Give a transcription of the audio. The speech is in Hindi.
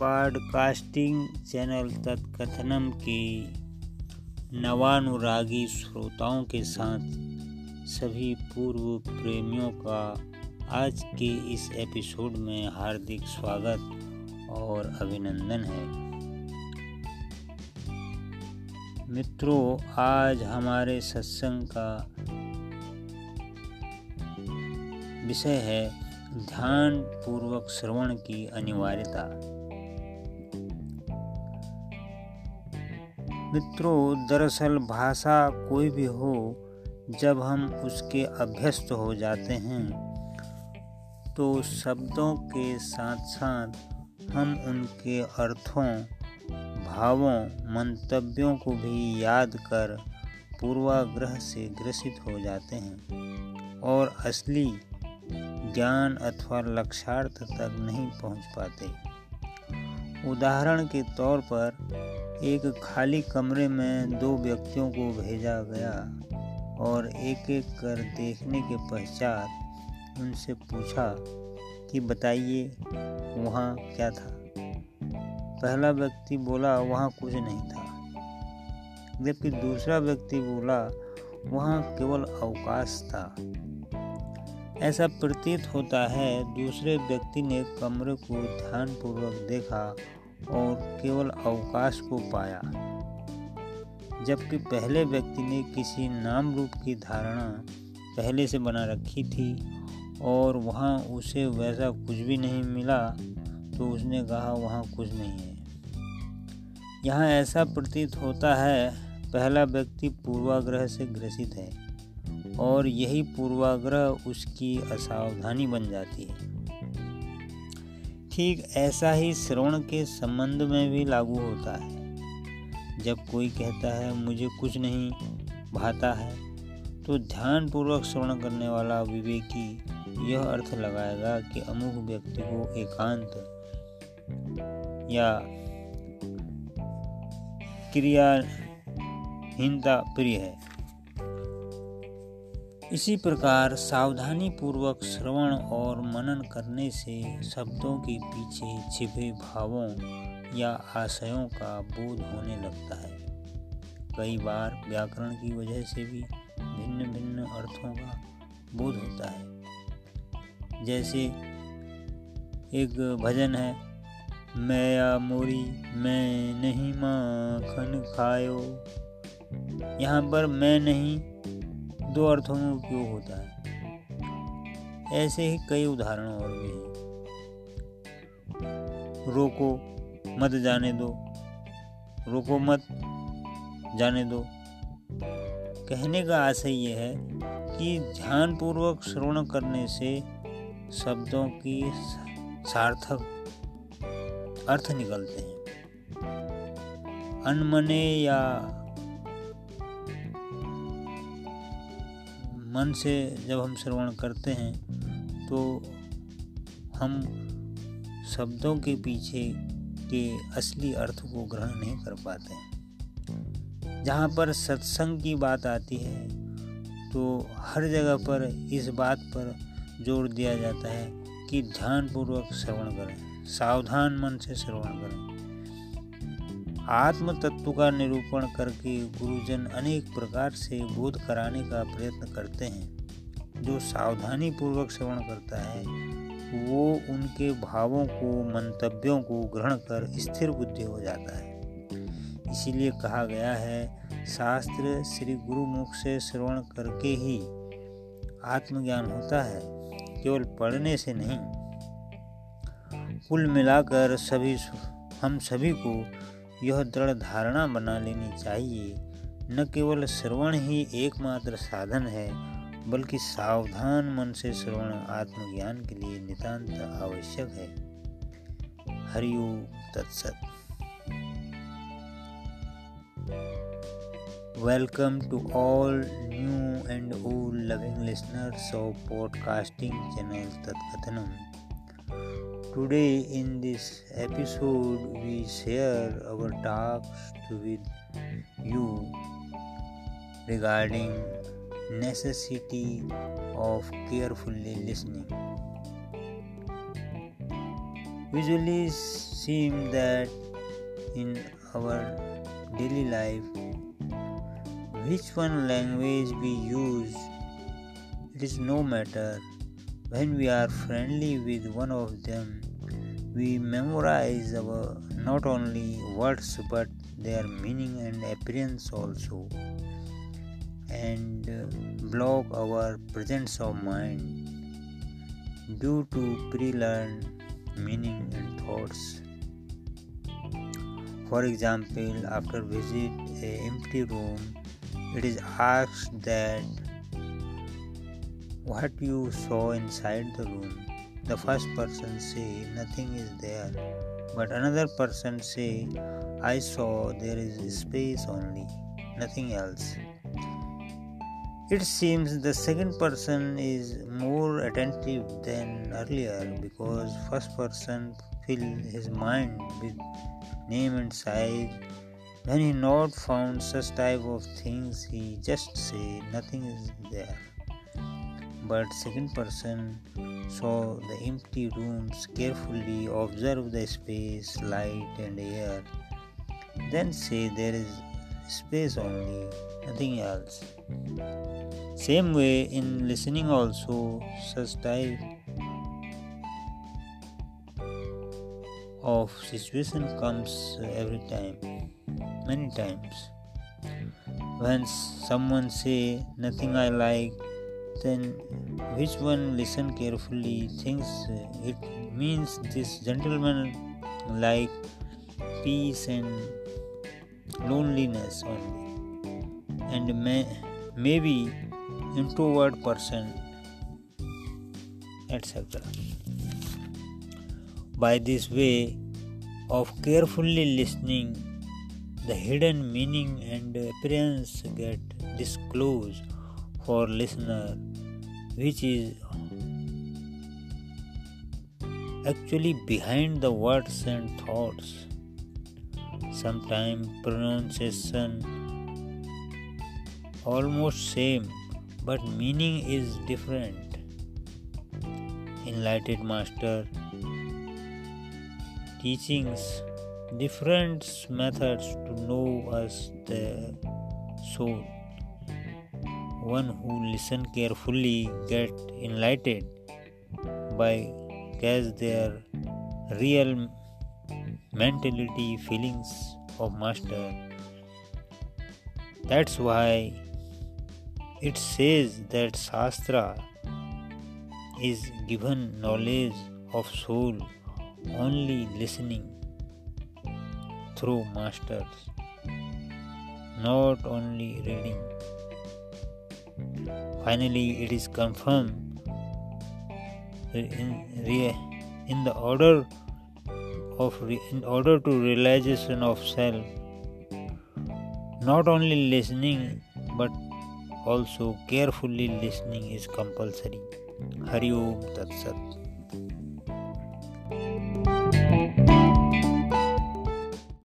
पॉडकास्टिंग चैनल तत्कथनम की नवानुरागी श्रोताओं के साथ सभी पूर्व प्रेमियों का आज के इस एपिसोड में हार्दिक स्वागत और अभिनंदन है। मित्रों, आज हमारे सत्संग का विषय है ध्यान पूर्वक श्रवण की अनिवार्यता। मित्रों, दरअसल भाषा कोई भी हो, जब हम उसके अभ्यस्त हो जाते हैं तो शब्दों के साथ साथ हम उनके अर्थों, भावों, मंतव्यों को भी याद कर पूर्वाग्रह से ग्रसित हो जाते हैं। और असली ज्ञान अथवा लक्ष्यार्थ तक नहीं पहुँच पाते। उदाहरण के तौर पर एक खाली कमरे में दो व्यक्तियों को भेजा गया और एक एक कर देखने के पश्चात उनसे पूछा कि बताइए, वहाँ क्या था? पहला व्यक्ति बोला, वहाँ कुछ नहीं था। जबकि दूसरा व्यक्ति बोला, वहाँ केवल अवकाश था। ऐसा प्रतीत होता है। दूसरे व्यक्ति ने कमरे को ध्यानपूर्वक देखा और केवल अवकाश को पाया। जबकि पहले व्यक्ति ने किसी नाम रूप की धारणा पहले से बना रखी थी और वहाँ उसे वैसा कुछ भी नहीं मिला तो उसने कहा, वहाँ कुछ नहीं है। यहाँ ऐसा प्रतीत होता है, पहला व्यक्ति पूर्वाग्रह से ग्रसित है और यही पूर्वाग्रह उसकी असावधानी बन जाती है। ठीक ऐसा ही श्रवण के संबंध में भी लागू होता है। जब कोई कहता है, मुझे कुछ नहीं भाता है तो ध्यानपूर्वक श्रवण करने वाला विवेकी यह अर्थ लगाएगा कि अमुक व्यक्ति को एकांत या क्रियाहीनता प्रिय है। इसी प्रकार सावधानी पूर्वक श्रवण और मनन करने से शब्दों के पीछे छिपे भावों या आशयों का बोध होने लगता है। कई बार व्याकरण की वजह से भी भिन्न भिन्न अर्थों का बोध होता है। जैसे, एक भजन है मैं या मोरी, मैं नहीं माखन खायो। यहाँ पर मैं नहीं दो अर्थों में उपयोग होता है। ऐसे ही कई उदाहरण और भी हैं। रोको, मत जाने दो। रोको, मत जाने दो। कहने का आशय यह है कि ध्यानपूर्वक श्रवण करने से शब्दों की सार्थक अर्थ निकलते हैं। अनमने या मन से जब हम श्रवण करते हैं तो हम शब्दों के पीछे के असली अर्थ को ग्रहण नहीं कर पाते हैं। जहाँ पर सत्संग की बात आती है तो हर जगह पर इस बात पर ज़ोर दिया जाता है कि ध्यानपूर्वक श्रवण करें, सावधान मन से श्रवण करें। आत्म तत्व का निरूपण करके गुरुजन अनेक प्रकार से बोध कराने का प्रयत्न करते हैं। जो सावधानी पूर्वक श्रवण करता है, वो उनके भावों को, मंतव्यों को ग्रहण कर स्थिर बुद्धि हो जाता है। इसीलिए कहा गया है, शास्त्र श्री गुरु मुख से श्रवण करके ही आत्मज्ञान होता है, केवल पढ़ने से नहीं। कुल मिलाकर सभी हम सभी को यह दृढ़ धारणा बना लेनी चाहिए। न केवल श्रवण ही एकमात्र साधन है, बल्कि सावधान मन से श्रवण आत्मज्ञान के लिए नितांत आवश्यक है। हरिओ तत्सत। Welcome to all new and old loving listeners of podcasting channel Tatkathanam. Today in this episode we share our talks with you regarding necessity of carefully listening. Usually seem that in our daily life, which one language we use, it is no matter. When we are friendly with one of them, we memorize our not only words but their meaning and appearance also and uh, block our presence of mind. Due to pre-learned meaning and thoughts for example after visit a empty room it is asked that what you saw inside the room the first person say nothing is there but another person say i saw there is space only nothing else it seems the second person is more attentive than earlier because first person fill his mind with name and size. When he not found such type of things, he just say nothing is there. But second person saw the empty rooms carefully, observe the space, light and air, then say there is space only, nothing else. Same way in listening also such type of situation comes every time many times when someone say nothing i like then uh, which one listen carefully thinks uh, it means this gentleman like peace and loneliness only and may, maybe introvert person, etc. By this way of carefully listening, the hidden meaning and appearance get disclosed for listener, which is actually behind the words and thoughts. Sometimes pronunciation almost same but meaning is different. Enlightened Master teachings different methods to know us the soul. One who listen carefully get enlightened by catch their real mentality feelings of master. That's why it says that Shastra is given knowledge of soul only listening through masters, not only reading. Finally, it is confirmed in, in the order of in order to realization of self, not only listening but also carefully listening is compulsory. Hari Om Tat Sat.